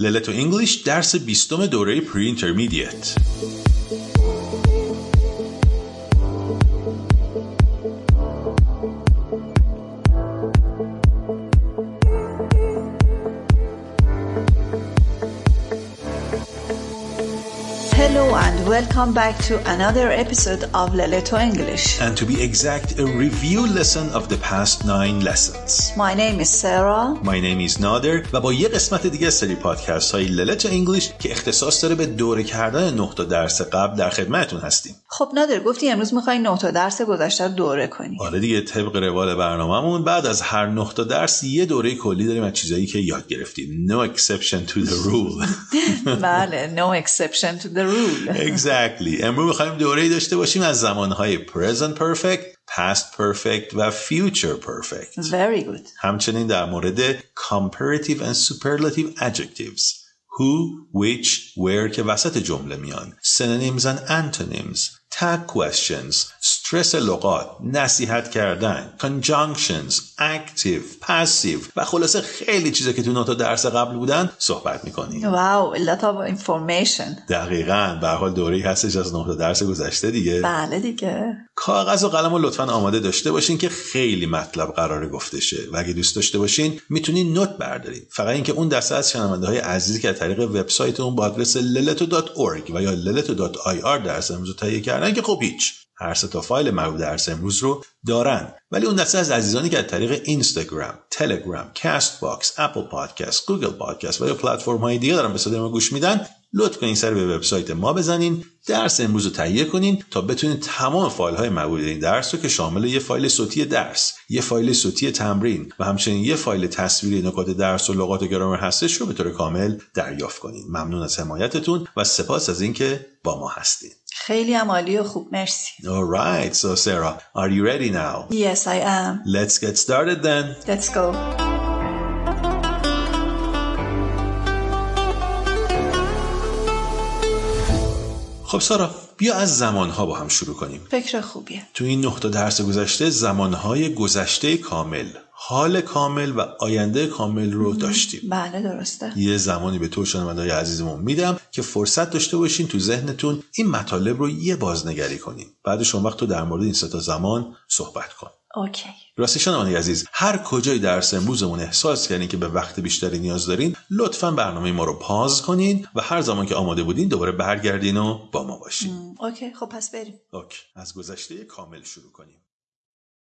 Leleto English درس بیستم دوره Pre-Intermediate Hello and welcome back to another episode of Leleto English. And to be exact, a review lesson of the past nine lessons. My name is Sarah. My name is Nader و با یه قسمت دیگه از سری پادکست های للت انگلیش که اختصاص داره به دوره کردن نه تا درس قبل در خدمتتون هستیم. خب نادر گفتی امروز می‌خوای نه تا درس گذشته رو دوره کنی. آره دیگه طبق روال برنامه‌مون بعد از هر نه تا درس یه دوره کلی داریم از چیزایی که یاد گرفتیم. No exception to the rule. بله no exception to the rule. exactly. امروز می‌خوایم دوره داشته باشیم از زمانهای present perfect past perfect و future perfect. Very good. همچنین در مورد comparative and superlative adjectives who, which, where که وسط جمله میان synonyms and antonyms tag questions استرس لغات نصیحت کردن conjunctions active passive و خلاصه خیلی چیزا که تو نه تا درس قبل بودن صحبت می‌کنیم Wow, a lot of information. دقیقا به هر حال دوره هستش از نه تا درس گذشته دیگه بله دیگه. کاغذ و قلم رو لطفا آماده داشته باشین که خیلی مطلب قراره گفته شه و اگه دوست داشته باشین می‌تونین note بردارید فقط اینکه اون دسته از شنونده های عزیزی که از طریق وبسایتمون با آدرس leleto.org و یا leleto.ir درس امروز رو تهیه کردن که خب هیچ. هر سه تا فایل مربوط درس امروز رو دارن. ولی اون دسته از عزیزانی که از طریق اینستاگرام، تلگرام، Castbox، Apple Podcast، Google Podcast و یا پلتفرم های دیگه دارن به صدای ما گوش میدن لطف کنین سر به وبسایت ما بزنین درس امروز رو تهیه کنین تا بتونین تمام فایل های مربوط این درس رو که شامل یه فایل صوتی درس یه فایل صوتی تمرین و همچنین یه فایل تصویری نکات درس و لغات و گرامر هستش رو به طور کامل دریافت کنین. ممنون از حمایتتون و سپاس از اینکه با ما هستین. خیلی هم عالی و خوب مرسی. Alright, so Sarah, are you ready now? Yes, I am. Let's get started then. Let's go. خب سارا بیا از زمانها با هم شروع کنیم فکر خوبیه. تو این نه تا درس گذشته زمانهای گذشته کامل حال کامل و آینده کامل رو داشتیم. بله درسته. یه زمانی به تو شنوندههای عزیزمون میدم که فرصت داشته باشین تو ذهنتون این مطالب رو یه بازنگری کنین. بعدش اون وقت تو در مورد این سه تا زمان صحبت کن. Okay. راستی شنوندگان عزیز هر کجای درس امروزمون احساس کردین که به وقت بیشتری نیاز دارین لطفا برنامه ما رو pause کنین و هر زمان که آماده بودین دوباره برگردین و با ما باشین. Okay خب پس بریم. Okay. از گذشته کامل شروع کنیم.